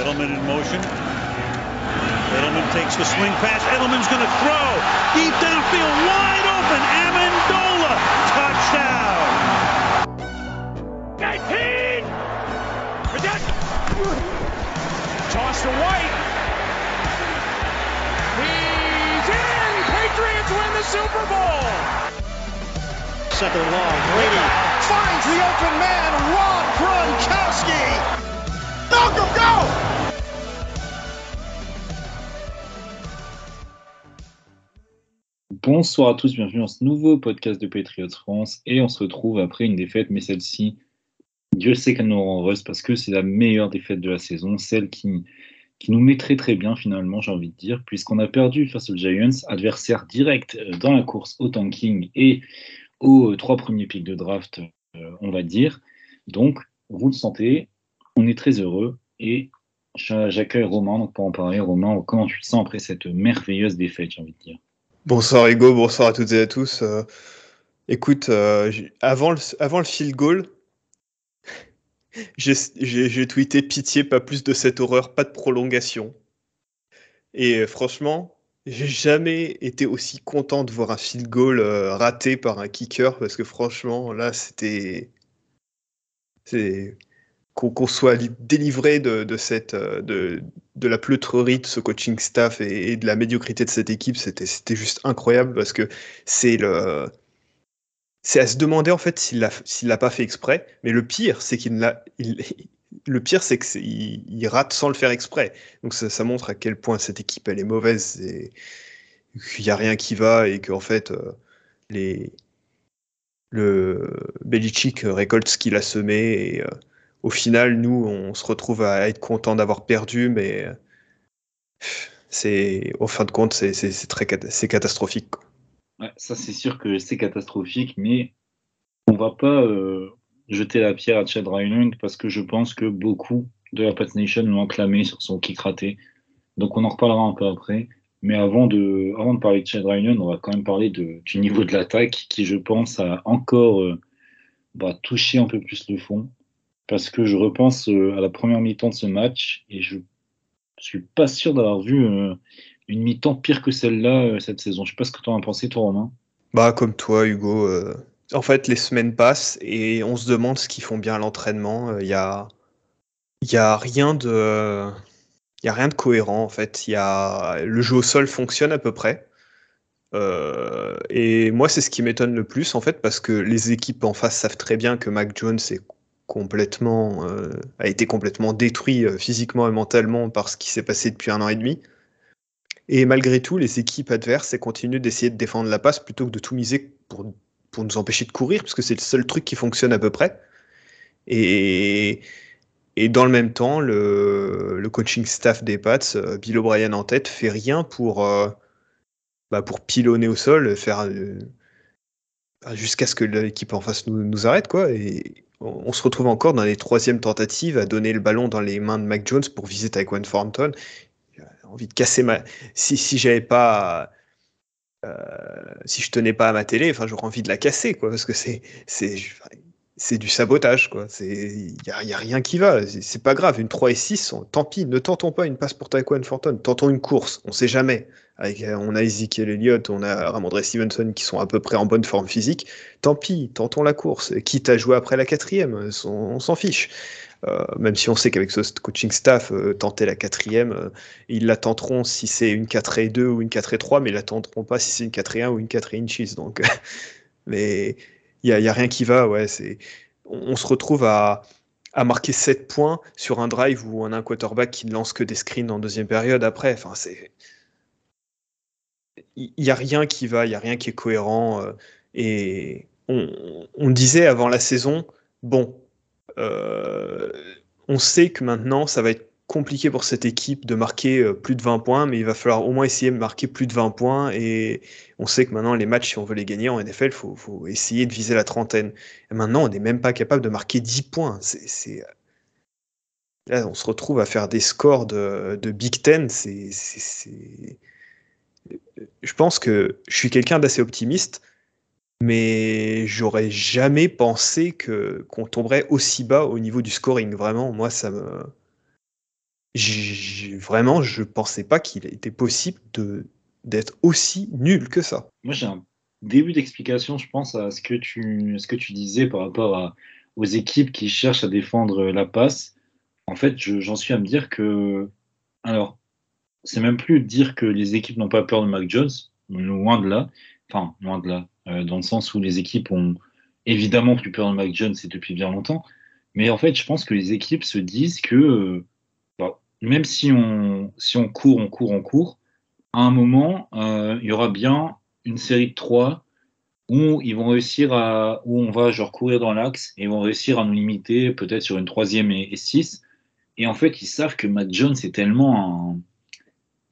Edelman in motion. Edelman takes the swing pass. Edelman's going to throw. Deep downfield, wide open. Amendola. Touchdown. 19! Toss to White. He's in! Patriots win the Super Bowl! Second long. Brady finds the open man. Rob Gronkowski. Bonsoir à tous, bienvenue dans ce nouveau podcast de Patriots France. Et on se retrouve après une défaite, mais celle-ci, Dieu sait qu'elle nous rend heureuse parce que c'est la meilleure défaite de la saison, celle qui, nous met très très bien finalement, j'ai envie de dire, puisqu'on a perdu face aux Giants, adversaire direct euh, dans la course au tanking et aux trois premiers pics de draft, euh, on va dire. Donc, vous le sentez, on est très heureux et j'accueille Romain donc pour en parler. Romain, comment tu te sens après cette merveilleuse défaite, j'ai envie de dire Bonsoir Hugo, bonsoir à toutes et à tous. Euh, écoute, euh, avant, le, avant le field goal, j'ai tweeté pitié, pas plus de cette horreur, pas de prolongation. Et franchement, j'ai jamais été aussi content de voir un field goal euh, raté par un kicker parce que franchement, là, c'était. Qu'on soit délivré de, cette, de, de, la pleutrerie de ce coaching staff et, de la médiocrité de cette équipe, c'était juste incroyable parce que c'est le. C'est à se demander en fait s'il l'a pas fait exprès, mais le pire, c'est qu'il le pire, c'est qu'il il rate sans le faire exprès. Donc ça, ça, montre à quel point cette équipe elle est mauvaise et qu'il n'y a rien qui va et qu'en fait euh, les le Belichick récolte ce qu'il a semé et euh, au final nous on se retrouve à être content d'avoir perdu mais euh, c'est au fin de compte c'est très c'est catastrophique. Ça c'est sûr que c'est catastrophique mais on va pas jeter la pierre à Chad Ryland parce que je pense que beaucoup de la Pat Nation l'ont acclamé sur son kick raté. Donc on en reparlera un peu après. Mais avant de, avant de parler de Chad Ryland, on va quand même parler du niveau de l'attaque qui, je pense, a encore euh, bah, touché un peu plus le fond. Parce que je repense euh, à la première mi-temps de ce match et je suis pas sûr d'avoir vu euh, une mi-temps pire que celle-là cette saison. Je sais pas ce que tu en as pensé, toi, Romain. Bah, comme toi, Hugo. En fait, les semaines passent et on se demande ce qu'ils font bien à l'entraînement. Il y a, y a rien de n'y a rien de cohérent en fait. Y a... Le jeu au sol fonctionne à peu près. Euh, et moi, c'est ce qui m'étonne le plus en fait, parce que les équipes en face savent très bien que Mac Jones est complètement, euh, a été complètement détruit euh, physiquement et mentalement par ce qui s'est passé depuis un an et demi. Et malgré tout, les équipes adverses continuent d'essayer de défendre la passe plutôt que de tout miser pour, pour nous empêcher de courir, parce que c'est le seul truc qui fonctionne à peu près. Et, et dans le même temps, le, coaching staff des Pats, euh, Bill O'Brien en tête, fait rien pour, bah, pour pilonner au sol, faire jusqu'à ce que l'équipe en face nous, nous arrête, quoi. Et on, se retrouve encore dans les troisièmes tentatives à donner le ballon dans les mains de Mac Jones pour viser Taekwon Thornton. J'ai envie de casser ma. Si, si j'avais pas. si je tenais pas à ma télé, enfin, j'aurais envie de la casser, quoi, parce que c'est, c'est, c'est du sabotage, quoi. Il n'y a, y a, rien qui va. C'est pas grave. Une 3 et 6, tant pis. Ne tentons pas une passe pour Taekwondo Forton. Tentons une course. On sait jamais. Euh, on a Ezekiel Elliott, on a Ramondre Stevenson qui sont à peu près en bonne forme physique. Tant pis, tentons la course. Quitte à jouer après la quatrième, on, s'en fiche. Euh, même si on sait qu'avec ce coaching staff, euh, tenter la quatrième, ils la tenteront si c'est une 4 et 2 ou une 4 et 3, mais ils la tenteront pas si c'est une 4 et 1 ou une 4 et inches. Donc, mais il n'y a, rien qui va. Ouais, c'est, on, se retrouve à, à, marquer 7 points sur un drive où on a un quarterback qui ne lance que des screens en deuxième période après. Enfin, c'est. Il n'y a rien qui va, il n'y a rien qui est cohérent. Euh, et on, disait avant la saison, bon, euh, on sait que maintenant, ça va être compliqué pour cette équipe de marquer euh, plus de 20 points, mais il va falloir au moins essayer de marquer plus de 20 points. Et on sait que maintenant, les matchs, si on veut les gagner en NFL, il faut, essayer de viser la trentaine. Et maintenant, on n'est même pas capable de marquer 10 points. Là, on se retrouve à faire des scores de, Big Ten. C'est, Je pense que je suis quelqu'un d'assez optimiste, mais j'aurais jamais pensé que, qu'on tomberait aussi bas au niveau du scoring. Vraiment, moi, ça me vraiment, je pensais pas qu'il était possible d'être aussi nul que ça. Moi, j'ai un début d'explication, je pense, à ce que tu, ce que tu disais par rapport aux équipes qui cherchent à défendre la passe. En fait, j'en suis à me dire que, alors, c'est même plus dire que les équipes n'ont pas peur de Mac Jones, loin de là, enfin, loin de là, euh, dans le sens où les équipes ont évidemment plus peur de Mac Jones, c'est depuis bien longtemps, mais en fait, je pense que les équipes se disent que euh, même si on, si on court, on court, on court, à un moment, euh, il y aura bien une série de trois où ils vont réussir à, où on va genre courir dans l'axe et ils vont réussir à nous limiter peut-être sur une troisième et, six. Et en fait, ils savent que Matt Jones est tellement un,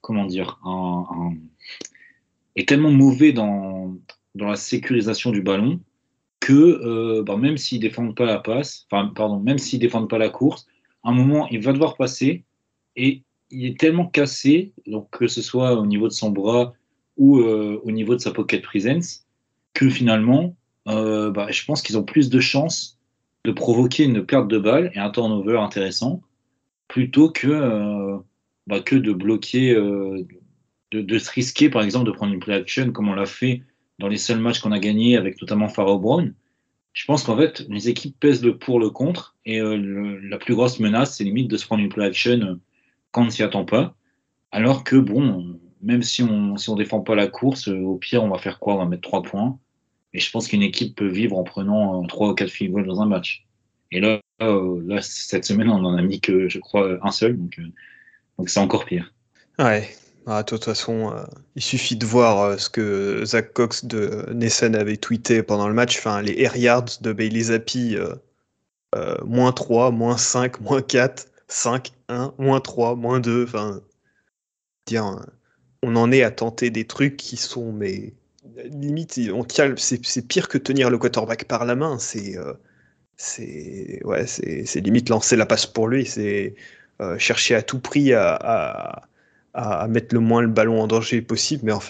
comment dire, est tellement mauvais dans, la sécurisation du ballon que euh, bah, même s'ils défendent pas la passe, enfin pardon, même s'ils défendent pas la course, à un moment il va devoir passer et il est tellement cassé, donc que ce soit au niveau de son bras ou euh, au niveau de sa pocket presence, que finalement, euh, bah, je pense qu'ils ont plus de chances de provoquer une perte de balle et un turnover intéressant plutôt que, bah, que de bloquer, de, de, se risquer par exemple de prendre une play action comme on l'a fait dans les seuls matchs qu'on a gagnés avec notamment Pharaoh Brown. Je pense qu'en fait, les équipes pèsent le pour le contre et la plus grosse menace, c'est limite de se prendre une play action quand on ne s'y attend pas. Alors que, bon, même si on si on défend pas la course, au pire, on va faire quoi? On va mettre trois points. Et je pense qu'une équipe peut vivre en prenant trois ou quatre field dans un match. Et là, euh, là, cette semaine, on en a mis que, je crois, un seul. Donc, euh, donc c'est encore pire. Ouais. Ah, de toute façon, euh, il suffit de voir ce que Zach Cox de Nesson avait tweeté pendant le match. Enfin, les air yards de Bailey Zappi, moins 3, moins 5, moins 4. 5, 1, moins 3, moins 2, enfin, dire, on en est à tenter des trucs qui sont, mais limite, on c'est pire que tenir le quarterback par la main, c'est, euh, ouais, c'est limite lancer la passe pour lui, c'est euh, chercher à tout prix à, à, mettre le moins le ballon en danger possible, mais en,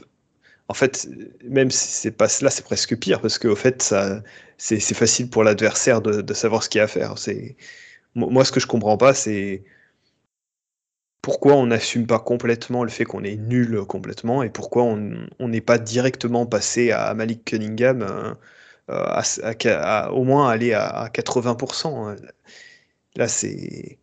en fait, même si c'est pas cela, c'est presque pire parce qu'au fait, c'est facile pour l'adversaire de, de, savoir ce qu'il y a à faire. Moi, ce que je comprends pas, c'est pourquoi on n'assume pas complètement le fait qu'on est nul complètement et pourquoi on n'est pas directement passé à Malik Cunningham euh, à, au moins aller à, 80%. Là, c'est.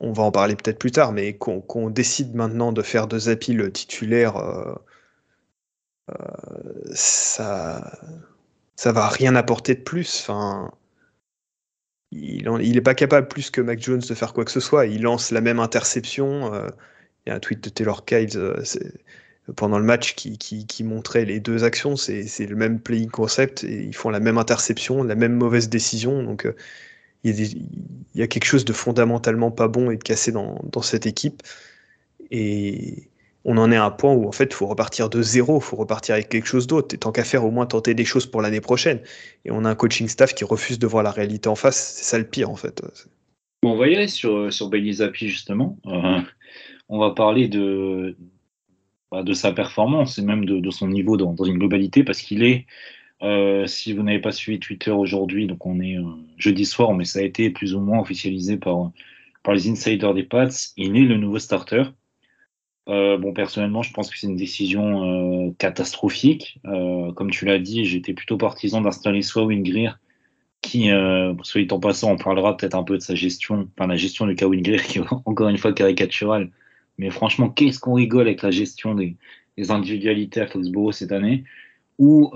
On va en parler peut-être plus tard, mais qu'on décide maintenant de faire de Zapi le titulaire, euh, euh, ça, ça va rien apporter de plus. Il n'est pas capable plus que Mac Jones de faire quoi que ce soit. Il lance la même interception. Euh, il y a un tweet de Taylor Kyles pendant le match qui, qui, montrait les deux actions. C'est le même playing concept et ils font la même interception, la même mauvaise décision. Donc il, y a quelque chose de fondamentalement pas bon et de cassé dans, dans cette équipe. Et, on en est à un point où en fait il faut repartir de zéro, il faut repartir avec quelque chose d'autre. Et tant qu'à faire, au moins tenter des choses pour l'année prochaine. Et on a un coaching staff qui refuse de voir la réalité en face. C'est ça le pire en fait. On va y aller sur, sur Bailey Zappi justement. Euh, on va parler de, bah, de sa performance et même de, son niveau dans, une globalité parce qu'il est, euh, si vous n'avez pas suivi Twitter aujourd'hui, donc on est euh, jeudi soir, mais ça a été plus ou moins officialisé par, par les insiders des Pats, il est le nouveau starter. Euh, bon, personnellement, je pense que c'est une décision euh, catastrophique. Euh, comme tu l'as dit, j'étais plutôt partisan d'installer soit Wingreer, qui, soit en passant, on parlera peut-être un peu de sa gestion, enfin la gestion du cas Wingreer, qui est encore une fois caricaturale. Mais franchement, qu'est-ce qu'on rigole avec la gestion des, individualités à Foxborough cette année? Ou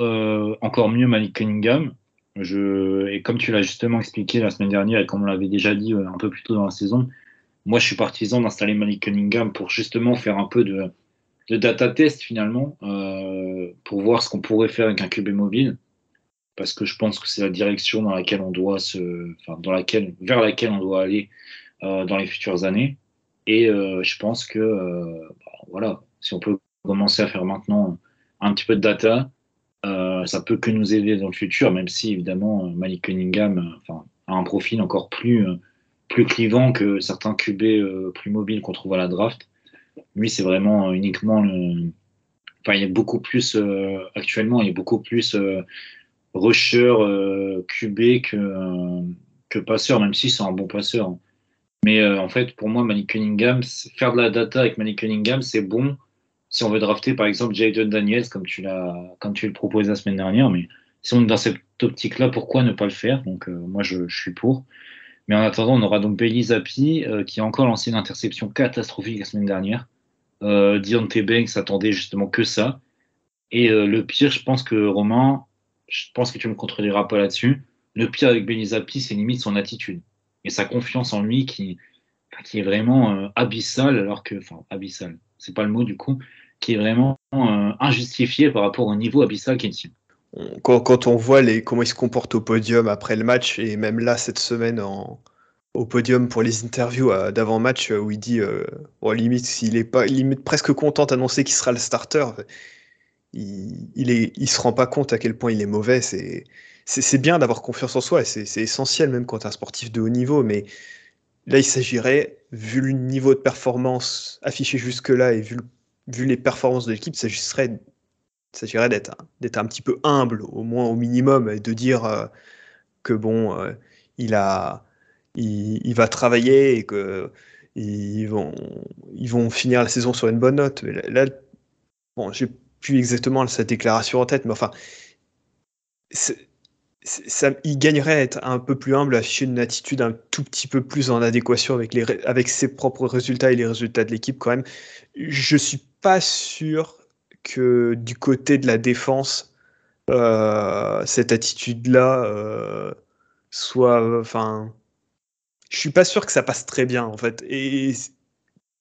encore mieux, Malik Cunningham. Et comme tu l'as justement expliqué la semaine dernière, et comme on l'avait déjà dit un peu plus tôt dans la saison, moi, je suis partisan d'installer Malik Cunningham pour justement faire un peu de, data test finalement, euh, pour voir ce qu'on pourrait faire avec un QB mobile, parce que je pense que c'est la direction dans laquelle on doit se, enfin, dans laquelle, vers laquelle on doit aller euh, dans les futures années. Et euh, je pense que, bah, voilà, si on peut commencer à faire maintenant un petit peu de data, ça peut que nous aider dans le futur, même si évidemment Malik Cunningham, enfin, a un profil encore plus plus clivant que certains QB euh, plus mobiles qu'on trouve à la draft. Lui, c'est vraiment uniquement le. Enfin, il a beaucoup plus. Euh, actuellement, il a beaucoup plus euh, rusher QB que, que passeur, même si c'est un bon passeur. Mais en fait, pour moi, Malik Cunningham, faire de la data avec Malik Cunningham, c'est bon si on veut drafter par exemple Jayden Daniels comme tu l'as comme tu le proposais la semaine dernière. Mais si on est dans cette optique-là, pourquoi ne pas le faire? Donc moi, je, suis pour. Mais en attendant, on aura donc Bailey Zappi qui a encore lancé une interception catastrophique la semaine dernière. Euh, Deontay Banks attendait justement que ça. Et le pire, je pense que Romain, je pense que tu me contrediras pas là-dessus. Le pire avec Benizapi, c'est limite son attitude et sa confiance en lui qui, qui est vraiment euh, abyssale, alors que, enfin, abyssal, c'est pas le mot du coup, qui est vraiment euh, injustifié par rapport au niveau abyssal qu'il tient. Quand, on voit les, comment il se comporte au podium après le match, et même là, cette semaine, au podium pour les interviews euh, d'avant-match, où il dit, oh, limite, s'il est pas, limite presque content d'annoncer qu'il sera le starter, il, il, se rend pas compte à quel point il est mauvais. C'est c'est bien d'avoir confiance en soi, c'est essentiel même quand tu es un sportif de haut niveau, mais là il s'agirait, vu le niveau de performance affiché jusque-là et vu, vu les performances de l'équipe, il s'agirait d'être un petit peu humble, au moins au minimum, et de dire euh, que bon, euh, il, a, il, va travailler et que ils vont, ils vont finir la saison sur une bonne note. Mais là, bon, j'ai plus exactement cette déclaration en tête, mais enfin, il gagnerait à être un peu plus humble, afficher une attitude un tout petit peu plus en adéquation avec, ses propres résultats et les résultats de l'équipe quand même. Je suis pas sûr que du côté de la défense, euh, cette attitude-là euh, soit, enfin, je suis pas sûr que ça passe très bien en fait.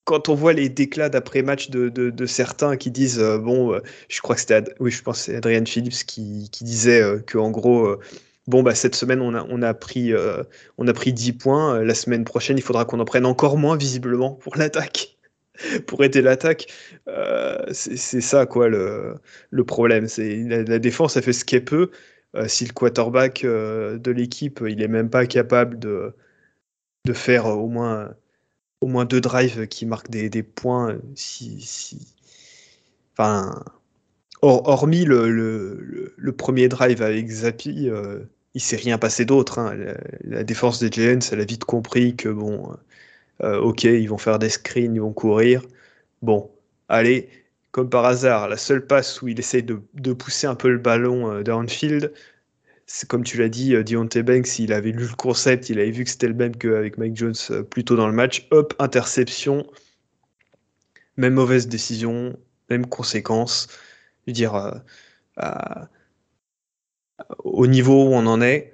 Quand on voit les déclats d'après match de, de, certains qui disent euh, bon, euh, je crois que c'était oui, je pense Adrian Phillips qui, qui disait euh, que en gros bon bah cette semaine on a on a pris on a pris 10 points, la semaine prochaine il faudra qu'on en prenne encore moins visiblement pour l'attaque. pour aider l'attaque, c'est ça quoi le, le problème. C'est la, défense a fait ce qu'elle peut. si le quarterback de l'équipe il est même pas capable de, de faire au moins au moins deux drives qui marquent des, points. Euh, si, si... Enfin, hormis le, le, premier drive avec Zappi, euh, il s'est rien passé d'autre. Hein. La, défense des Giants, elle a vite compris que bon, euh, ok, ils vont faire des screens, ils vont courir. Bon, allez, comme par hasard, la seule passe où il essaye de, de pousser un peu le ballon downfield, comme tu l'as dit, euh, Deontay Banks, il avait lu le concept, il avait vu que c'était le même qu'avec Mike Jones euh, plus tôt dans le match. Hop, interception. Même mauvaise décision, même conséquence. Je veux dire, euh, au niveau où on en est,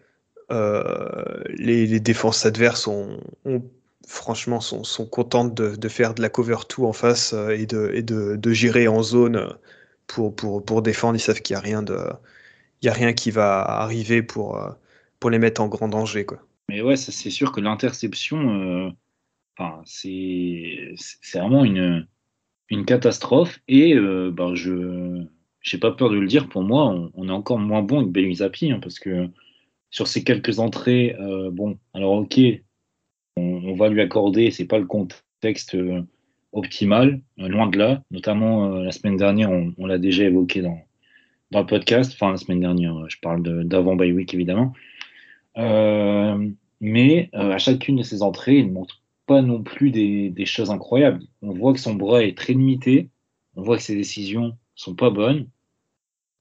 les, défenses adverses ont, franchement sont, contentes de, faire de la cover 2 en face et, de, et en zone pour, pour, défendre. Ils savent qu'il n'y a rien de n'y a rien qui va arriver pour, euh, pour les mettre en grand danger. Quoi. Mais ouais, c'est sûr que l'interception, euh, c'est vraiment une, une catastrophe. Et euh, bah, je n'ai pas peur de le dire, pour moi, on, est encore moins bon Bailey Zappi, hein, parce que sur ces quelques entrées, bon, alors ok, on, va lui accorder, c'est pas le contexte optimal, loin de là. Notamment la semaine dernière, on l'a déjà évoqué dans, dans le podcast, enfin la semaine dernière, je parle d'avant by week évidemment. Euh, mais euh, à chacune de ses entrées, il ne montre pas non plus des, choses incroyables. On voit que son bras est très limité, on voit que ses décisions sont pas bonnes.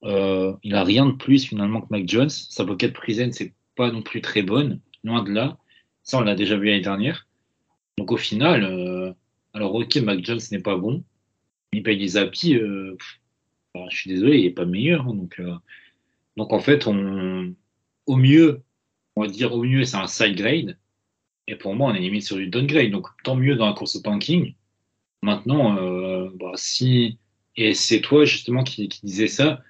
Euh, il a rien de plus finalement que Mike Jones. Sa pocket prison, c'est pas non plus très bonne, loin de là. Ça, on l'a déjà vu l'année dernière. Donc au final, euh, alors ok, Mike Jones n'est pas bon, il paye des je suis désolé, il n'est pas meilleur. Hein, donc, euh, donc en fait, au mieux, on va dire au mieux, c'est un side grade. Et pour moi, on est limite sur du downgrade. Donc tant mieux dans la course au tanking. Maintenant, euh, bah, si. Et c'est toi justement qui, disais ça.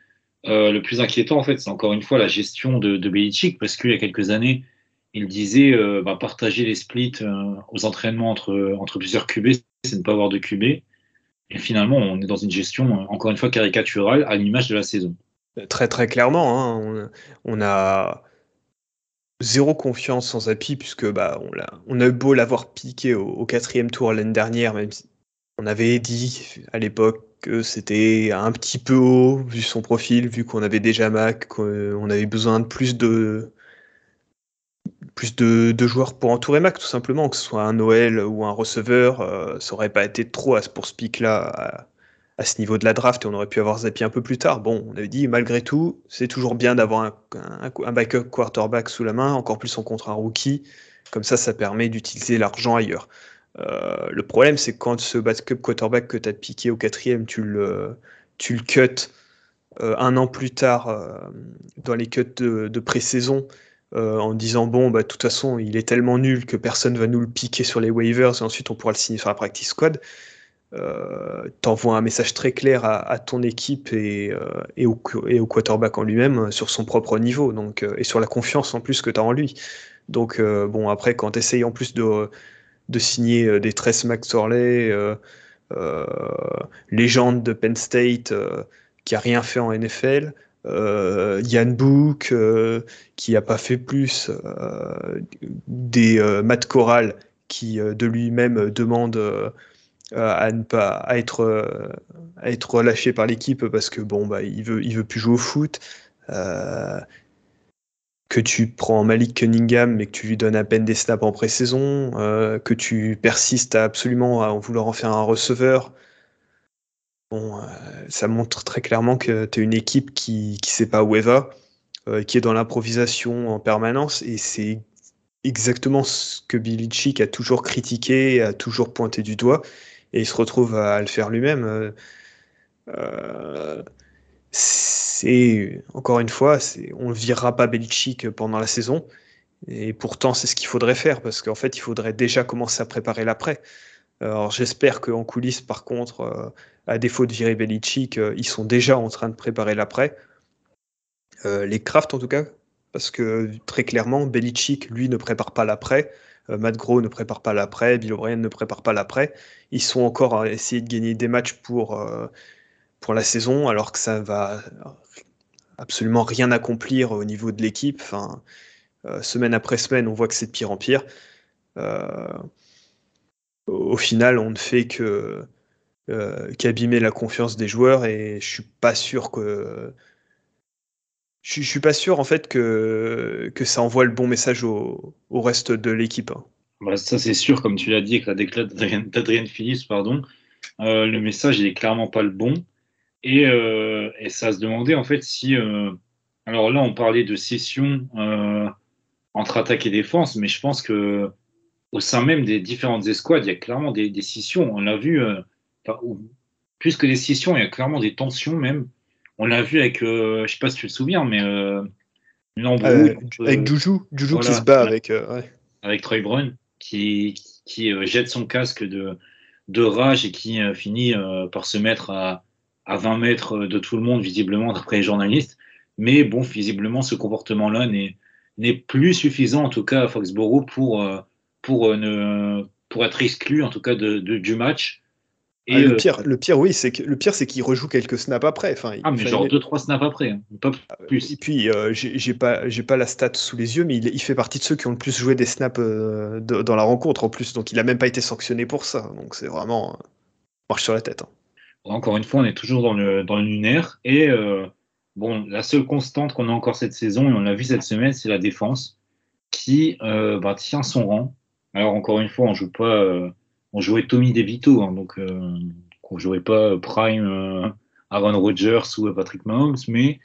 Euh, le plus inquiétant, en fait, c'est encore une fois la gestion de, de Belichick, parce qu'il y a quelques années, il disait bah, partager les splits aux entraînements entre, entre plusieurs QB, c'est ne pas avoir de QB. Et finalement, on est dans une gestion, euh, encore une fois, caricaturale à l'image de la saison. Très très clairement, hein, on, a zéro confiance en Zapi, puisque bah, on, a, on beau l'avoir piqué au, quatrième tour l'année dernière, même si on avait dit à l'époque que c'était un petit peu haut vu son profil, vu qu'on avait déjà Mac, qu'on avait besoin de plus de plus de, joueurs pour entourer Mac, tout simplement, que ce soit un Noël ou un receveur, euh, ça aurait pas été trop pour ce pic-là à, ce niveau de la draft et on aurait pu avoir Zappy un peu plus tard. Bon, on avait dit, malgré tout, c'est toujours bien d'avoir un, backup quarterback sous la main, encore plus en contre un rookie. Comme ça, ça permet d'utiliser l'argent ailleurs. Euh, le problème, c'est quand ce backup quarterback que tu as piqué au quatrième, tu le, tu euh, un an plus tard dans les cuts de, de pré-saison euh, en disant bon, bah, de toute façon, il est tellement nul que personne va nous le piquer sur les waivers et ensuite on pourra le signer sur la practice squad. Euh, t'envoies un message très clair à, ton équipe et, euh, et, au, quarterback en lui-même sur son propre niveau donc, et sur la confiance en plus que tu as en lui. Donc, bon, après, quand tu essayes en plus de, de signer des Tress Max Orley, légende de Penn State, qui a rien fait en NFL, euh, Yann Book, euh, qui n'a pas fait plus, euh, des Matt Corral, qui de lui-même demande à ne pas être, à relâché par l'équipe parce que bon bah veut il veut plus jouer au foot. Que tu prends Malik Cunningham mais que tu lui donnes à peine des snaps en pré-saison, que tu persistes absolument à vouloir en faire un receveur, Euh, ça montre très clairement que tu es une équipe qui ne sait pas où elle va, euh, qui est dans l'improvisation en permanence, et c'est exactement ce que Billy Chick a toujours critiqué, a toujours pointé du doigt, et il se retrouve à, le faire lui-même. Euh, c'est encore une fois, on ne virera pas Belichick pendant la saison, et pourtant c'est ce qu'il faudrait faire parce qu'en fait il faudrait déjà commencer à préparer l'après. Alors j'espère qu'en coulisses, par contre, euh, à défaut de virer Belichick, euh, ils sont déjà en train de préparer l'après. Euh, les Kraft en tout cas, parce que très clairement, Belichick, lui, ne prépare pas l'après. Matt Gros ne prépare pas l'après, Bill O'Brien ne prépare pas l'après. Ils sont encore à essayer de gagner des matchs pour, la saison, alors que ça va absolument rien accomplir au niveau de l'équipe. Semaine après semaine, on voit que c'est de pire en pire au final, on ne fait que euh, qu'abîmer la confiance des joueurs et je suis pas sûr que je, suis pas sûr en fait que, que ça envoie le bon message au, reste de l'équipe. Hein. Bah, ça c'est sûr, comme tu l'as dit avec la déclaration d'Adrien Phillips, pardon, euh, le message il est clairement pas le bon et, euh, et ça se demandait en fait si alors là on parlait de session entre attaque et défense, mais je pense que au sein même des différentes escouades, il y a clairement des, des scissions. On l'a vu, euh, plus que des scissions, il y a clairement des tensions même. On l'a vu avec, euh, je ne sais pas si tu te souviens, mais euh, avec Juju, Juju qui se bat avec, avec Troy Brown, qui, qui jette son casque de, de rage et qui finit par se mettre à, à 20 mètres de tout le monde, visiblement, d'après les journalistes. Mais bon, visiblement, ce comportement-là n'est plus suffisant, en tout cas à Foxborough, pour pour, euh, ne, pour être exclu, en tout cas, de, du match. Et ah, le, euh, pire, le pire, oui, c'est que le pire, c'est qu'il rejoue quelques snaps après. Enfin, ah, mais genre 2-3 snaps après, hein, pas ah, plus. Et puis, euh, j'ai pas, j'ai pas la stat sous les yeux, mais il, il, fait partie de ceux qui ont le plus joué des snaps dans la rencontre en plus. Donc, il a même pas été sanctionné pour ça. Donc, c'est vraiment marche sur la tête. Hein. Encore une fois, on est toujours dans le, dans le lunaire. Et bon, la seule constante qu'on a encore cette saison, et on l'a vu cette semaine, c'est la défense qui bah, tient son rang. Alors encore une fois, on joue pas, euh, on jouait Tommy DeVito, hein, donc euh, on jouait pas Prime, euh, Aaron Rodgers ou Patrick Mahomes, mais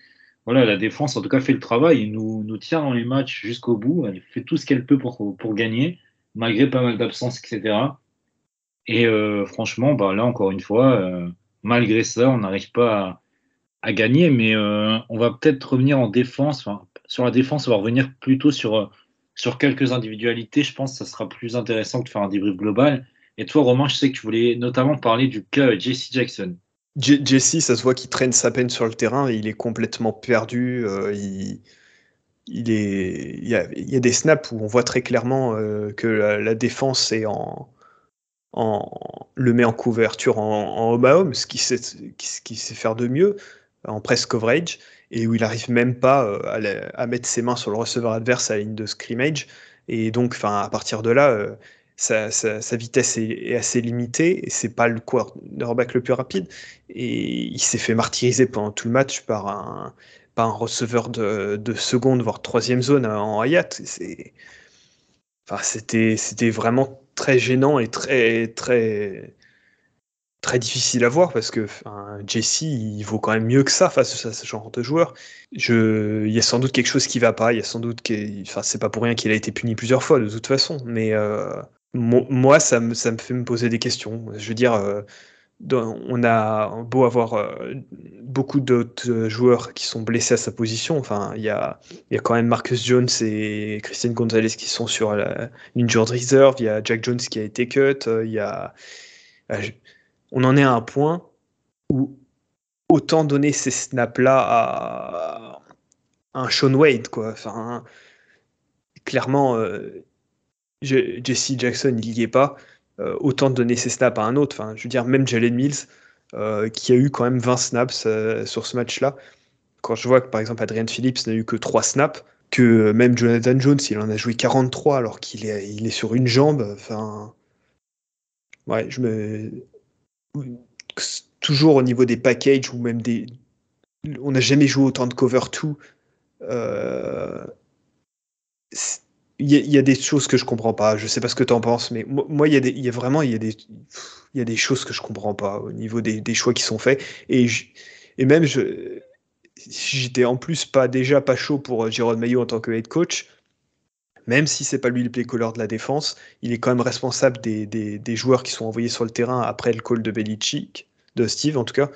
voilà, la défense en tout cas fait le travail, et nous, tient dans les matchs jusqu'au bout, elle fait tout ce qu'elle peut pour, pour gagner, malgré pas mal d'absences, etc. Et franchement, bah, là encore une fois, malgré ça, on n'arrive pas à, gagner, mais on va peut-être revenir en défense, sur la défense, on va revenir plutôt sur sur quelques individualités, je pense que ça sera plus intéressant que de faire un débrief global. Et toi, Romain, je sais que tu voulais notamment parler du cas Jesse Jackson. Jesse, ça se voit qu'il traîne sa peine sur le terrain, il est complètement perdu. Euh, il, est, il, y a, des snaps où on voit très clairement euh, que la, défense est en, en, le met en couverture en, home à home, ce qu'il sait, qui sait faire de mieux, en press coverage et où il arrive même pas euh, à, mettre ses mains sur le receveur adverse à la ligne de scrimmage. Et donc, enfin, à partir de là, euh, sa, vitesse est, assez limitée et c'est pas le quarterback le plus rapide. Et il s'est fait martyriser pendant tout le match par un, par un receveur de, de seconde voire troisième zone en Hayat. Enfin, c'était, c'était vraiment très gênant et très, très, très difficile à voir parce que Jesse, il vaut quand même mieux que ça face à ce genre de joueur. Je, il y a sans doute quelque chose qui va pas. Il y a sans doute que, enfin, c'est pas pour rien qu'il a été puni plusieurs fois de toute façon. Mais euh, moi, ça me, ça me fait me poser des questions. Je veux dire, euh, on a beau avoir euh, beaucoup d'autres joueurs qui sont blessés à sa position. Enfin, il y a, y a quand même Marcus Jones et Christian Gonzalez qui sont sur la injured reserve. Il y a Jack Jones qui a été cut. Il y a, on en est à un point où autant donner ces snaps-là à, un Sean Wade, quoi. Enfin, clairement, euh, Jesse Jackson, il n'y est pas. Euh, autant donner ces snaps à un autre. Enfin, je veux dire, même Jalen Mills, euh, qui a eu quand même 20 snaps sur ce match-là. Quand je vois que par exemple Adrian Phillips n'a eu que 3 snaps, que même Jonathan Jones, il en a joué 43 alors qu'il est, il est sur une jambe. Enfin, ouais, je me, toujours au niveau des packages ou même des. On n'a jamais joué autant de cover 2. Euh, il y, a des choses que je comprends pas. Je sais pas ce que tu en penses, mais moi, il y, a vraiment il y a des, il y a des choses que je comprends pas au niveau des, choix qui sont faits. Et, même, je, j'étais en plus pas déjà pas chaud pour Jérôme Maillot en tant que head coach, même si c'est pas lui le play caller de la défense, il est quand même responsable des, des, joueurs qui sont envoyés sur le terrain après le call de Belichick, de Steve en tout cas.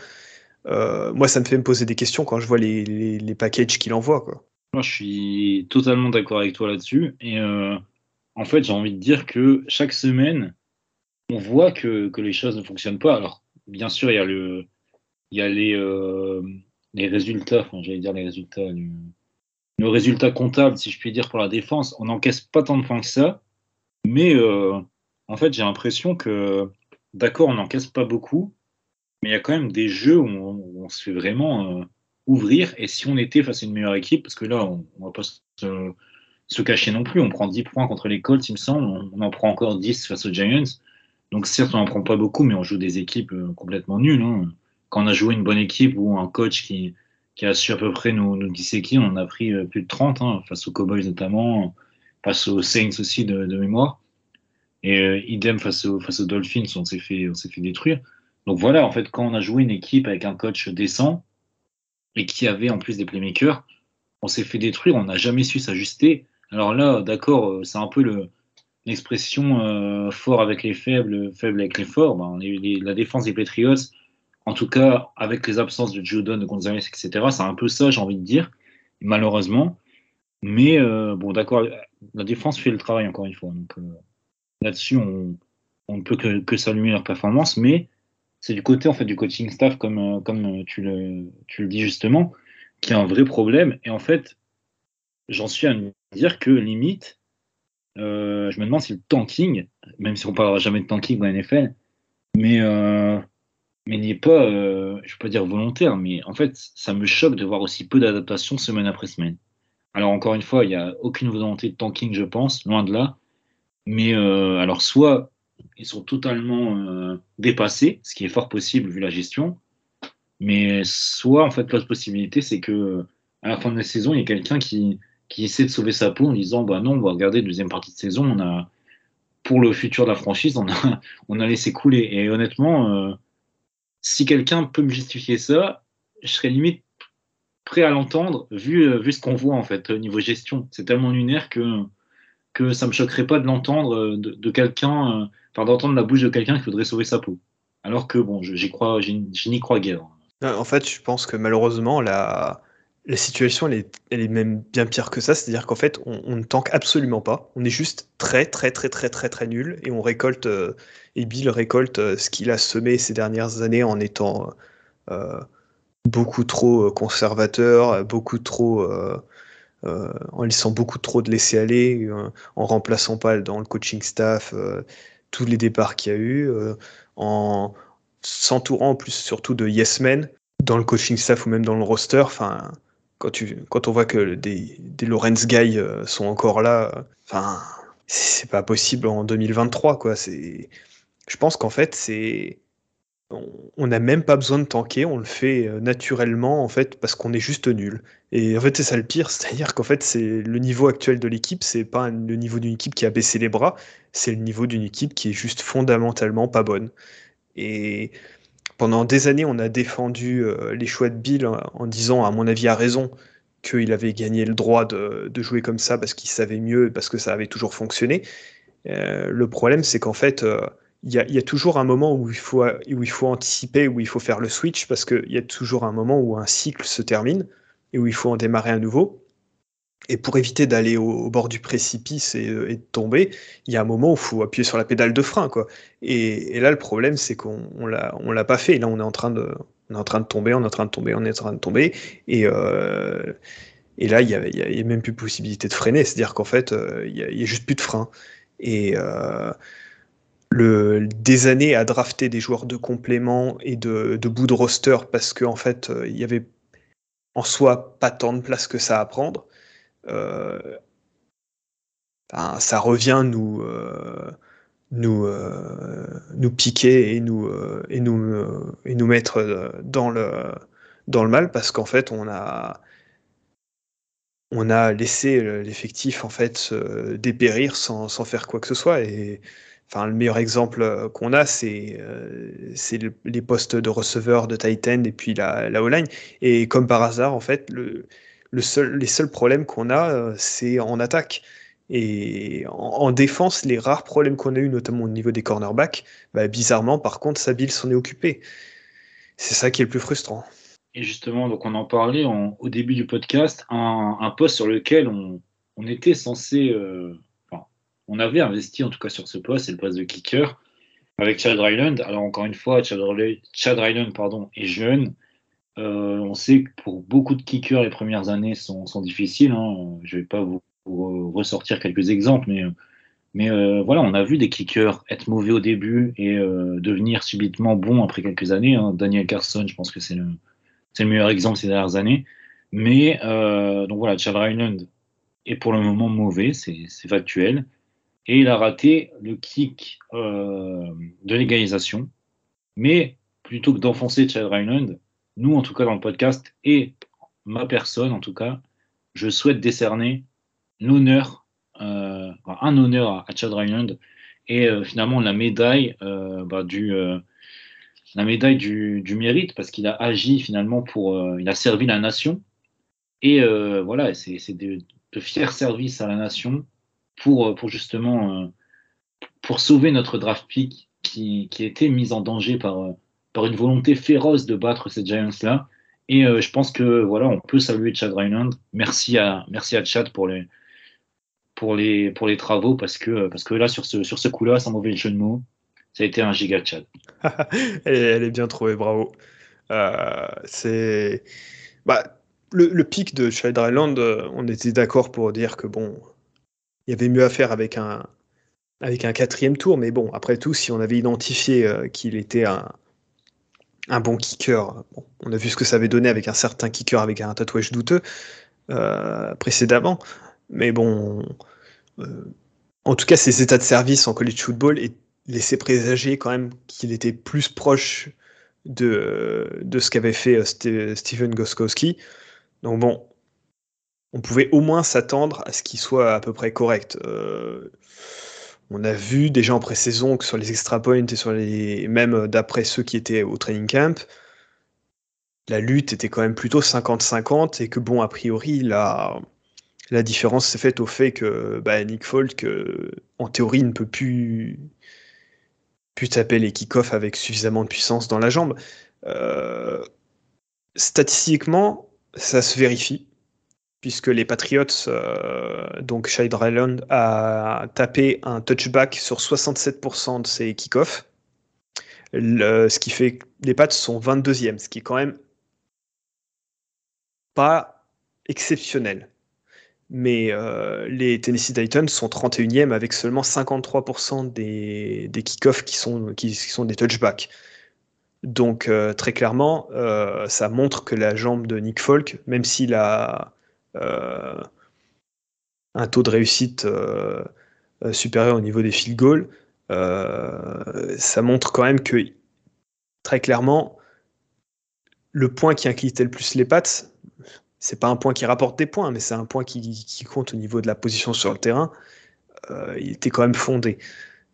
Euh, moi, ça me fait me poser des questions quand je vois les, les, packages qu'il envoie. Quoi. Moi, je suis totalement d'accord avec toi là-dessus. Et euh, en fait, j'ai envie de dire que chaque semaine, on voit que, que, les choses ne fonctionnent pas. Alors, bien sûr, il y a, le, il y a les, euh, les résultats, j'allais dire les résultats, résultat comptable, si je puis dire, pour la défense, on n'encaisse pas tant de points que ça. Mais euh, en fait, j'ai l'impression que, d'accord, on n'encaisse pas beaucoup, mais il y a quand même des jeux où on, se fait vraiment euh, ouvrir. Et si on était face à une meilleure équipe, parce que là, on ne va pas se, cacher non plus, on prend 10 points contre les Colts, il me semble, on, en prend encore 10 face aux Giants. Donc certes, on n'en prend pas beaucoup, mais on joue des équipes euh, complètement nulles. Hein. Quand on a joué une bonne équipe ou un coach qui, qui a su à peu près nous, nous disséquer. On a pris euh, plus de 30 hein, face aux Cowboys notamment, face aux Saints aussi de, mémoire. Et euh, idem face, aux, face aux Dolphins, on s'est fait, on fait détruire. Donc voilà, en fait, quand on a joué une équipe avec un coach décent et qui avait en plus des playmakers, on s'est fait détruire, on n'a jamais su s'ajuster. Alors là, d'accord, euh, c'est un peu le, l'expression fort avec les faibles, faible avec les forts. Ben, la défense des Patriots, en tout cas, avec les absences de Judon, de Gonzalez, etc., c'est un peu ça, j'ai envie de dire, malheureusement. Mais euh, bon, d'accord, la défense fait le travail encore une fois. Donc euh, là-dessus, on, ne peut que, saluer leur performance, mais c'est du côté en fait du coaching staff, comme, euh, comme tu, le, dis justement, qui a un vrai problème. Et en fait, j'en suis à me dire que limite, je me demande si le tanking, même si on ne parlera jamais de tanking dans la NFL, mais mais n'est pas, euh, je ne peux pas dire volontaire, mais en fait, ça me choque de voir aussi peu d'adaptation semaine après semaine. Alors encore une fois, il n'y a aucune volonté de tanking, je pense, loin de là. Mais euh, alors soit ils sont totalement euh, dépassés, ce qui est fort possible vu la gestion, mais soit en fait l'autre possibilité, c'est que à la fin de la saison, il y a quelqu'un qui, qui essaie de sauver sa peau en disant bah non, on va regarder la deuxième partie de saison, on a pour le futur de la franchise, on a, on a laissé couler. Et honnêtement, si quelqu'un peut me justifier ça, je serais limite prêt à l'entendre, vu, euh, vu ce qu'on voit en fait au niveau gestion. C'est tellement lunaire que, que ça me choquerait pas de l'entendre euh, de, quelqu'un, euh, enfin d'entendre la bouche de quelqu'un qui voudrait sauver sa peau. Alors que bon, j'y crois, je n'y crois guère. En fait, je pense que malheureusement, la, la situation, elle est, elle est, même bien pire que ça. C'est-à-dire qu'en fait, on, ne tanque absolument pas. On est juste très, très, très, très, très, très nul. Et on récolte, euh, et Bill récolte euh, ce qu'il a semé ces dernières années en étant euh, beaucoup trop conservateur, beaucoup trop. en laissant beaucoup trop de laisser aller, en remplaçant pas dans le coaching staff tous les départs qu'il y a eu, en s'entourant en plus surtout de yes men dans le coaching staff ou même dans le roster. Enfin, quand, on voit que des, des Lorenz Guy euh, sont encore là, enfin, c'est pas possible en 2023, quoi. Je pense qu'en fait, c'est, on n'a même pas besoin de tanker, on le fait euh, naturellement en fait parce qu'on est juste nul. Et en fait c'est ça le pire, c'est-à-dire qu'en fait c'est le niveau actuel de l'équipe, c'est pas le niveau d'une équipe qui a baissé les bras, c'est le niveau d'une équipe qui est juste fondamentalement pas bonne. Et pendant des années on a défendu euh, les choix de Bill en, disant à mon avis à raison qu'il avait gagné le droit de, jouer comme ça parce qu'il savait mieux, parce que ça avait toujours fonctionné. Euh, le problème c'est qu'en fait il y, a, toujours un moment où il, faut, où il faut anticiper, où il faut faire le switch, parce qu'il y a toujours un moment où un cycle se termine et où il faut en démarrer à nouveau. Et pour éviter d'aller au, bord du précipice et, de tomber, il y a un moment où il faut appuyer sur la pédale de frein. Quoi. Et, là, le problème, c'est qu'on ne l'a pas fait. Là, on est, en train de, on est en train de tomber, on est en train de tomber, on est en train de tomber. Et, euh, et là, il n'y a, a, même plus possibilité de freiner. C'est-à-dire qu'en fait, euh, il n'y a, juste plus de frein. Et, euh, des années à drafter des joueurs de complément et de, bout de roster parce qu'en en fait, euh, il y avait en soi pas tant de place que ça à prendre. Euh, ça revient nous, euh, nous, nous piquer et nous, et nous, et nous mettre dans le, dans le mal parce qu'en fait, on a, on a laissé l'effectif en fait dépérir sans, sans, faire quoi que ce soit. Et Enfin, le meilleur exemple euh, qu'on a, c'est euh, les postes de receveur de Titan et puis la, la O-line. Et comme par hasard, en fait, le, le seul, les seuls problèmes qu'on a, euh, c'est en attaque. Et en, défense, les rares problèmes qu'on a eu, notamment au niveau des cornerbacks, bah, bizarrement, par contre, Sabil s'en est occupé. C'est ça qui est le plus frustrant. Et justement, donc on en parlait au début du podcast, un, poste sur lequel on, on était censé on avait investi en tout cas sur ce poste, c'est le poste de kicker avec Chad Ryland. Alors encore une fois, Chad, Ryland pardon, est jeune. Euh, on sait que pour beaucoup de kickers, les premières années sont, difficiles. Hein. Je ne vais pas vous, ressortir quelques exemples, mais, euh, voilà, on a vu des kickers être mauvais au début et euh, devenir subitement bons après quelques années. Hein. Daniel Carson, je pense que c'est le, le, meilleur exemple ces dernières années. Mais donc voilà, Chad Ryland est pour le moment mauvais, c'est factuel et il a raté le kick de l'égalisation. Mais plutôt que d'enfoncer Chad Ryland, nous, en tout cas dans le podcast, et ma personne, en tout cas, je souhaite décerner l'honneur, euh, un honneur à, Chad Ryland et euh, finalement la médaille bah, du la médaille du, mérite parce qu'il a agi finalement pour il a servi la nation. Et voilà c'est de, de fiers services à la nation pour, euh, pour justement euh, pour sauver notre draft pick qui, qui été mise en danger par, euh, par une volonté féroce de battre ces Giants-là. Et je pense que voilà, on peut saluer Chad Ryland. Merci à, merci à Chad pour les, pour les, pour les travaux parce que, parce que là, sur ce, sur ce coup-là, sans mauvais jeu de mots, ça a été un giga Chad. elle, est bien trouvée, bravo. c'est bah, le, pic de Chad Ryland, on était d'accord pour dire que bon, il y avait mieux à faire avec un, avec un quatrième tour. Mais bon, après tout, si on avait identifié euh, qu'il était un, un, bon kicker, on a vu ce que ça avait donné avec un certain kicker avec un tatouage douteux euh, précédemment. Mais bon, euh, en tout cas, ses états de service en college football laissaient présager quand même qu'il était plus proche de, ce qu'avait fait Steven Goskowski. Donc bon, on pouvait au moins s'attendre à ce qu'il soit à peu près correct. Euh, on a vu déjà en pré-saison que sur les extra points et sur les même d'après ceux qui étaient au training camp, la lutte était quand même plutôt 50-50 et que bon a priori la, la différence s'est faite au fait que bah, Nick Folk euh, en théorie ne peut plus, plus taper les kick-offs avec suffisamment de puissance dans la jambe. Euh, statistiquement, ça se vérifie puisque les Patriots, euh, donc Shade Ryland, a tapé un touchback sur 67% de ses kickoffs. ce qui fait que les Pats sont 22e, ce qui est quand même pas exceptionnel. Mais euh, les Tennessee Titans sont 31e avec seulement 53% des, des kickoffs qui sont, des touchbacks. Donc euh, très clairement, ça montre que la jambe de Nick Folk, même s'il a un taux de réussite euh, euh, supérieur au niveau des field goals, ça montre quand même que très clairement, le point qui inquiétait le plus les pattes, c'est pas un point qui rapporte des points, mais c'est un point qui, compte au niveau de la position sur le terrain. Euh, il était quand même fondé.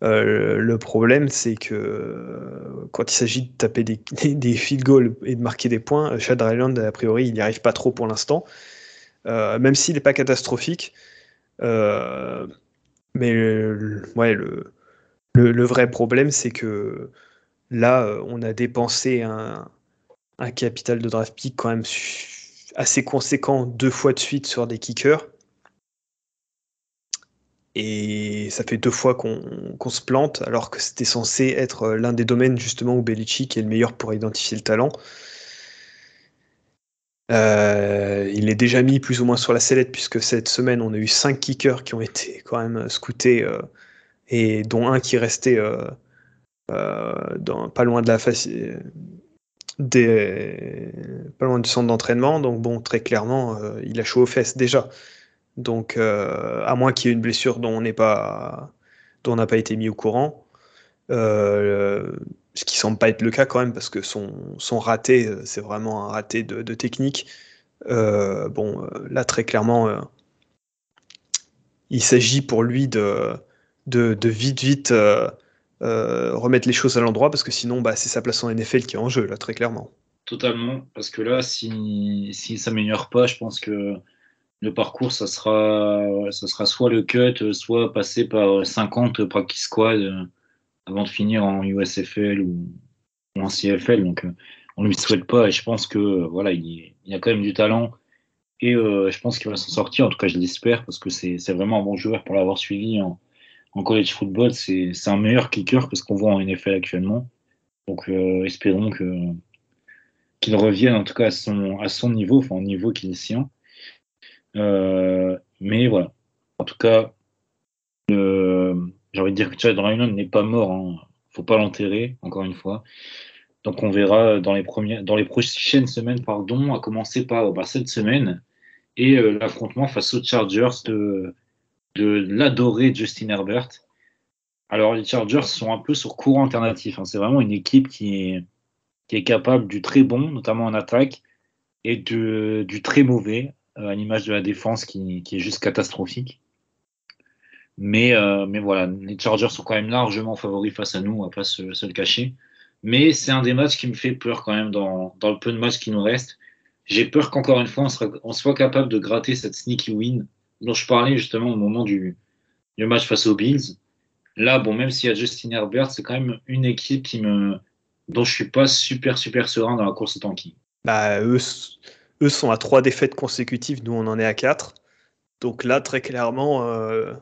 Euh, le problème, c'est que euh, quand il s'agit de taper des, des, field goals et de marquer des points, Chad Ryland, a priori, il n'y arrive pas trop pour l'instant, même s'il n'est pas catastrophique. mais ouais, le, le, vrai problème, c'est que là, on a dépensé un, un capital de draft pick quand même assez conséquent deux fois de suite sur des kickers. Et ça fait deux fois qu'on se plante, alors que c'était censé être l'un des domaines justement où Belichick est le meilleur pour identifier le talent. Euh, il est déjà mis plus ou moins sur la sellette, puisque cette semaine, on a eu cinq kickers qui ont été quand même scoutés, euh, et dont un qui restait euh, dans, pas loin de la des, pas loin du centre d'entraînement. Donc bon, très clairement, euh, il a chaud aux fesses déjà. Donc euh, à moins qu'il y ait une blessure dont on n'est pas, dont on n'a pas été mis au courant, euh, ce qui semble pas être le cas quand même parce que son, son raté, c'est vraiment un raté de, technique. bon, là très clairement, il s'agit pour lui de, de, vite vite euh, remettre les choses à l'endroit parce que sinon, bah, c'est sa place en NFL qui est en jeu, là, très clairement. Totalement, parce que là, s'il si, ne s'améliore pas, je pense que le parcours, ça sera, ça sera soit le cut, soit passer par 50 practice squad euh, avant de finir en USFL ou, en CFL. Donc, euh, on ne lui souhaite pas et je pense que voilà, il, a quand même du talent et je pense qu'il va s'en sortir. En tout cas, je l'espère parce que c'est vraiment un bon joueur pour l'avoir suivi en, college football, c'est un meilleur kicker que ce qu'on voit en NFL actuellement. Donc euh, espérons qu'il revienne en tout cas à son, niveau, enfin au niveau qu'il est sien. Euh, mais voilà. En tout cas, j'ai envie de dire que Chad Ryan n'est pas mort. Hein. Faut pas l'enterrer, encore une fois. Donc on verra dans les, premières, dans les prochaines semaines, pardon, à commencer par bah, cette semaine et euh, l'affrontement face aux Chargers de, l'adorer Justin Herbert. Alors les Chargers sont un peu sur courant alternatif. Hein. C'est vraiment une équipe qui est, capable du très bon, notamment en attaque, et du très mauvais, euh, à l'image de la défense qui, est juste catastrophique. Mais, euh, mais voilà, les Chargers sont quand même largement favoris face à nous, on va pas se, le cacher. Mais c'est un des matchs qui me fait peur quand même dans, le peu de matchs qui nous restent. J'ai peur qu'encore une fois, on, soit capable de gratter cette sneaky win dont je parlais justement au moment du, du match face aux Bills. Là, bon, même s'il y a Justin Herbert, c'est quand même une équipe qui me, dont je suis pas super, super serein dans la course au tanking. Bah, eux, eux sont à trois défaites consécutives, nous on en est à quatre. Donc là, très clairement, euh,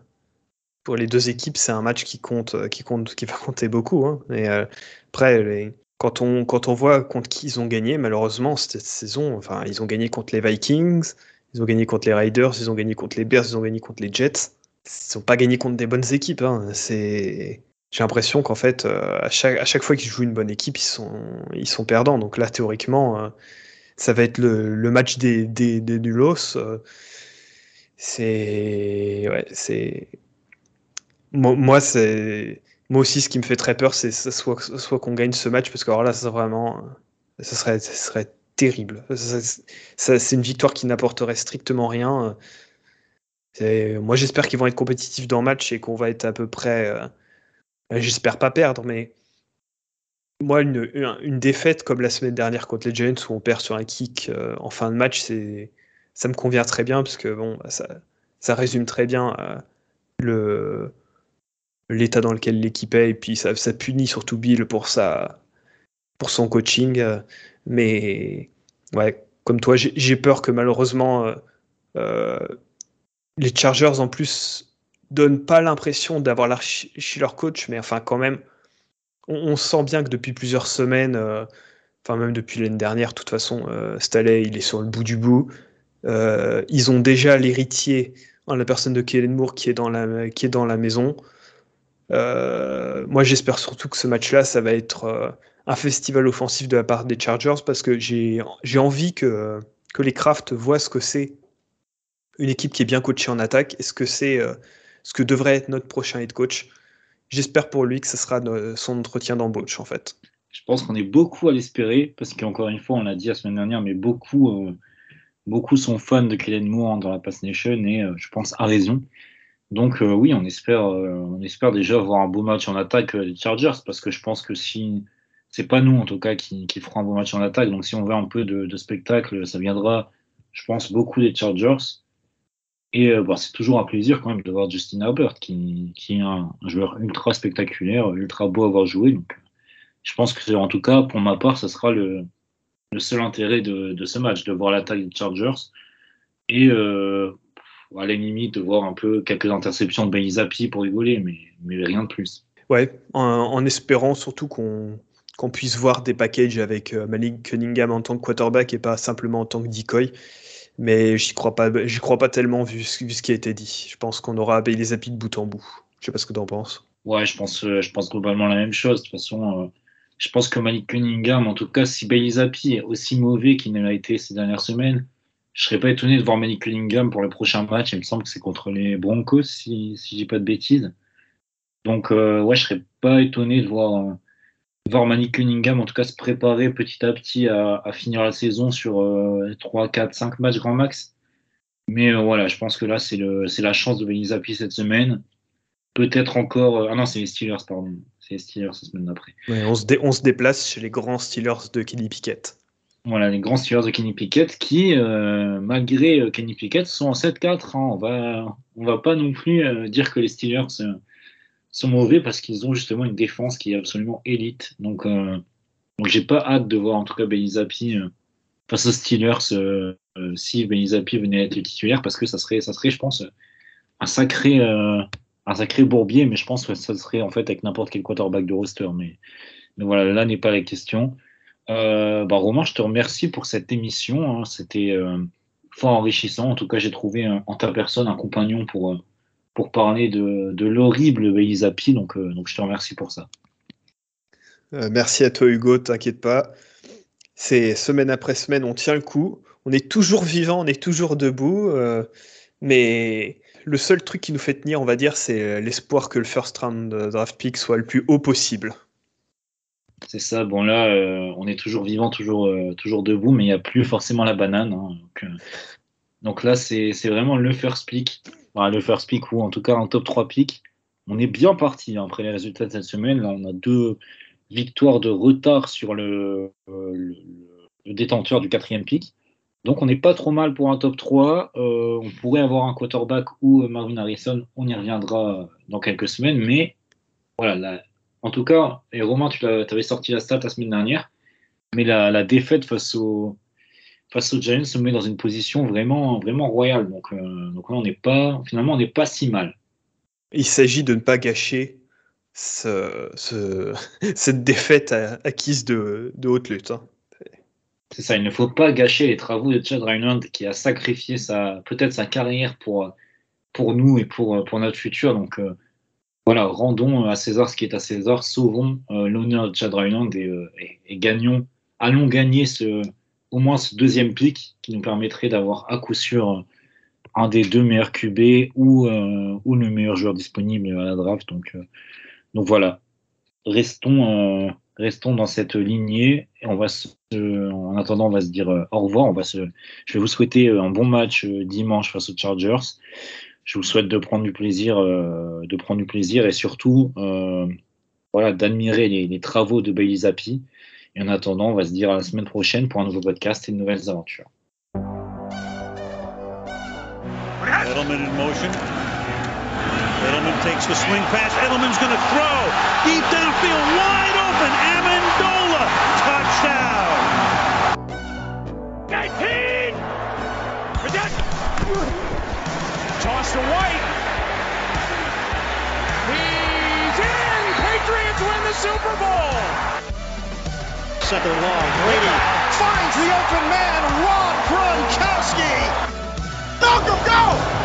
pour les deux équipes, c'est un match qui compte, qui compte, qui va compter beaucoup. Hein. Euh, après, quand on, quand on voit contre qui ils ont gagné, malheureusement cette saison, enfin, ils ont gagné contre les Vikings, ils ont gagné contre les Riders, ils ont gagné contre les Bears, ils ont gagné contre les Jets. Ils n'ont pas gagné contre des bonnes équipes. Hein. J'ai l'impression qu'en fait, euh, à, chaque, à chaque fois qu'ils jouent une bonne équipe, ils sont, ils sont perdants. Donc là, théoriquement, euh, ça va être le, le match des, des, des nulos. Euh, c'est. Ouais, c'est. Moi, c'est. Moi aussi, ce qui me fait très peur, c'est soit, soit qu'on gagne ce match, parce que alors là, ça, vraiment, ça serait, ça serait terrible. C'est une victoire qui n'apporterait strictement rien. Moi, j'espère qu'ils vont être compétitifs dans le match et qu'on va être à peu près. Euh, j'espère pas perdre, mais moi, une, une, défaite comme la semaine dernière contre les Giants où on perd sur un kick euh, en fin de match, c'est ça me convient très bien parce que bon, ça, ça résume très bien euh, le l'état dans lequel l'équipe est et puis ça, ça punit surtout Bill pour sa pour son coaching. Mais ouais, comme toi, j'ai peur que malheureusement euh, euh, les Chargers en plus donnent pas l'impression d'avoir leur chez leur coach, mais enfin quand même, on, sent bien que depuis plusieurs semaines, euh, enfin même depuis l'année dernière, de toute façon, Staley il est sur le bout du bout. ils ont déjà l'héritier, hein, la personne de Kellen Moore qui est dans la, qui est dans la maison. Moi j'espère surtout que ce match-là, ça va être un festival offensif de la part des Chargers parce que j'ai envie que, que les Kraft voient ce que c'est une équipe qui est bien coachée en attaque et ce que c'est euh, ce que devrait être notre prochain head coach. J'espère pour lui que ce sera son entretien d'embauche en fait. Je pense qu'on est beaucoup à l'espérer, parce qu'encore une fois, on l'a dit la semaine dernière, mais beaucoup, euh, beaucoup sont fans de Kellen Moore dans la Pass Nation, et euh, je pense à raison. Donc euh, oui, on espère, on espère déjà voir un beau match en attaque des Chargers, parce que je pense que si c'est pas nous en tout cas qui, qui ferons un beau match en attaque, donc si on veut un peu de, de spectacle, ça viendra, je pense, beaucoup des Chargers. Et bah, c'est toujours un plaisir quand même de voir Justin Herbert, qui, qui est un, joueur ultra spectaculaire, ultra beau à avoir joué. Donc, je pense que, en tout cas, pour ma part, ce sera le, le seul intérêt de, de, ce match, de voir l'attaque des Chargers et euh, à la limite voir un peu quelques interceptions de Zappi pour rigoler, mais, mais rien de plus. Ouais, en, en espérant surtout qu'on qu'on puisse voir des packages avec euh, Malik Cunningham en tant que quarterback et pas simplement en tant que decoy. Mais j'y crois pas, j'y crois pas tellement vu, vu, ce qui a été dit. Je pense qu'on aura Bailey Zappi de bout en bout. Je sais pas ce que tu en penses. Ouais, je pense, euh, je pense globalement la même chose. De toute façon, euh, je pense que Malik Cunningham, en tout cas, si Bailey Zappi est aussi mauvais qu'il l'a été ces dernières semaines, je serais pas étonné de voir Malik Cunningham pour le prochain match. Il me semble que c'est contre les Broncos, si, si je dis pas de bêtises. Donc, euh, ouais, je serais pas étonné de voir, Malik Cunningham, en tout cas, se préparer petit à petit à, finir la saison sur euh, 3, 4, 5 matchs grand max. Mais euh, voilà, je pense que là, c'est la chance de Bailey Zappi cette semaine. Peut-être encore. euh, ah non, c'est les Steelers, pardon. C'est les Steelers la semaine d'après. On, se on se déplace chez les grands Steelers de Kenny Pickett. Voilà, les grands Steelers de Kenny Pickett qui, euh, malgré euh, Kenny Pickett, sont en 7-4. hein. On va, on va pas non plus euh, dire que les Steelers sont mauvais parce qu'ils ont justement une défense qui est absolument élite. Donc, donc j'ai pas hâte de voir en tout cas euh, face aux Steelers si Zappi venait être le titulaire parce que ça serait, ça serait, je pense, un sacré, un sacré bourbier. Mais je pense que ça serait en fait avec n'importe quel quarterback de roster. Mais, mais voilà, là n'est pas la question. Euh, bah, Romain, je te remercie pour cette émission. hein. C'était euh, fort enrichissant. En tout cas, j'ai trouvé euh, en ta personne un compagnon pour, euh, pour parler de, l'horrible Bailey Zappi. Donc, donc, je te remercie pour ça. Merci à toi Hugo, t'inquiète pas. C'est semaine après semaine, on tient le coup. On est toujours vivant, on est toujours debout. mais le seul truc qui nous fait tenir, on va dire, c'est l'espoir que le first round draft pick soit le plus haut possible. C'est ça. Bon, là, euh, on est toujours vivant, toujours, euh, toujours debout, mais il n'y a plus forcément la banane. hein. donc, euh, donc là, c'est vraiment le first pick. Le first pick, ou en tout cas un top 3 pick. On est bien parti hein, après les résultats de cette semaine. Là, on a deux victoires de retard sur le, détenteur du quatrième pick. Donc on n'est pas trop mal pour un top 3. Euh, on pourrait avoir un quarterback ou Marvin Harrison. On y reviendra dans quelques semaines. Mais voilà, en tout cas, et Romain, tu avais sorti la stat la semaine dernière, mais la, la défaite face aux face aux Giants se met dans une position vraiment vraiment royale. Donc, euh, donc là, on n'est pas finalement on n'est pas si mal. Il s'agit de ne pas gâcher ce- ce- cette défaite acquise de, de haute lutte. hein. C'est ça, il ne faut pas gâcher les travaux de Chad Reinhardt qui a sacrifié sa peut-être sa carrière pour pour nous et pour pour notre futur. Donc euh, voilà, rendons à César ce qui est à César, sauvons euh, l'honneur de Chad et, euh, et- gagnons, allons gagner ce au moins ce deuxième pic qui nous permettrait d'avoir à coup sûr euh, un des deux meilleurs QB ou euh, ou le meilleur joueur disponible à la draft. Donc euh, donc voilà, restons euh, restons dans cette lignée et on va se, en attendant on va se dire euh, au revoir. On va se je vais vous souhaiter euh, un bon match euh, dimanche face aux Chargers je vous souhaite de prendre du plaisir euh, de prendre du plaisir et surtout euh, voilà d'admirer les, travaux de Bailey Zappi et en attendant on va se dire à la semaine prochaine pour un nouveau podcast et de nouvelles aventures Edelman motion. Edelman pass. Deep downfield, wide open. to White. He's in! Patriots win the Super Bowl! Second long, Brady finds the open man, Rob Gronkowski. Malcolm, go!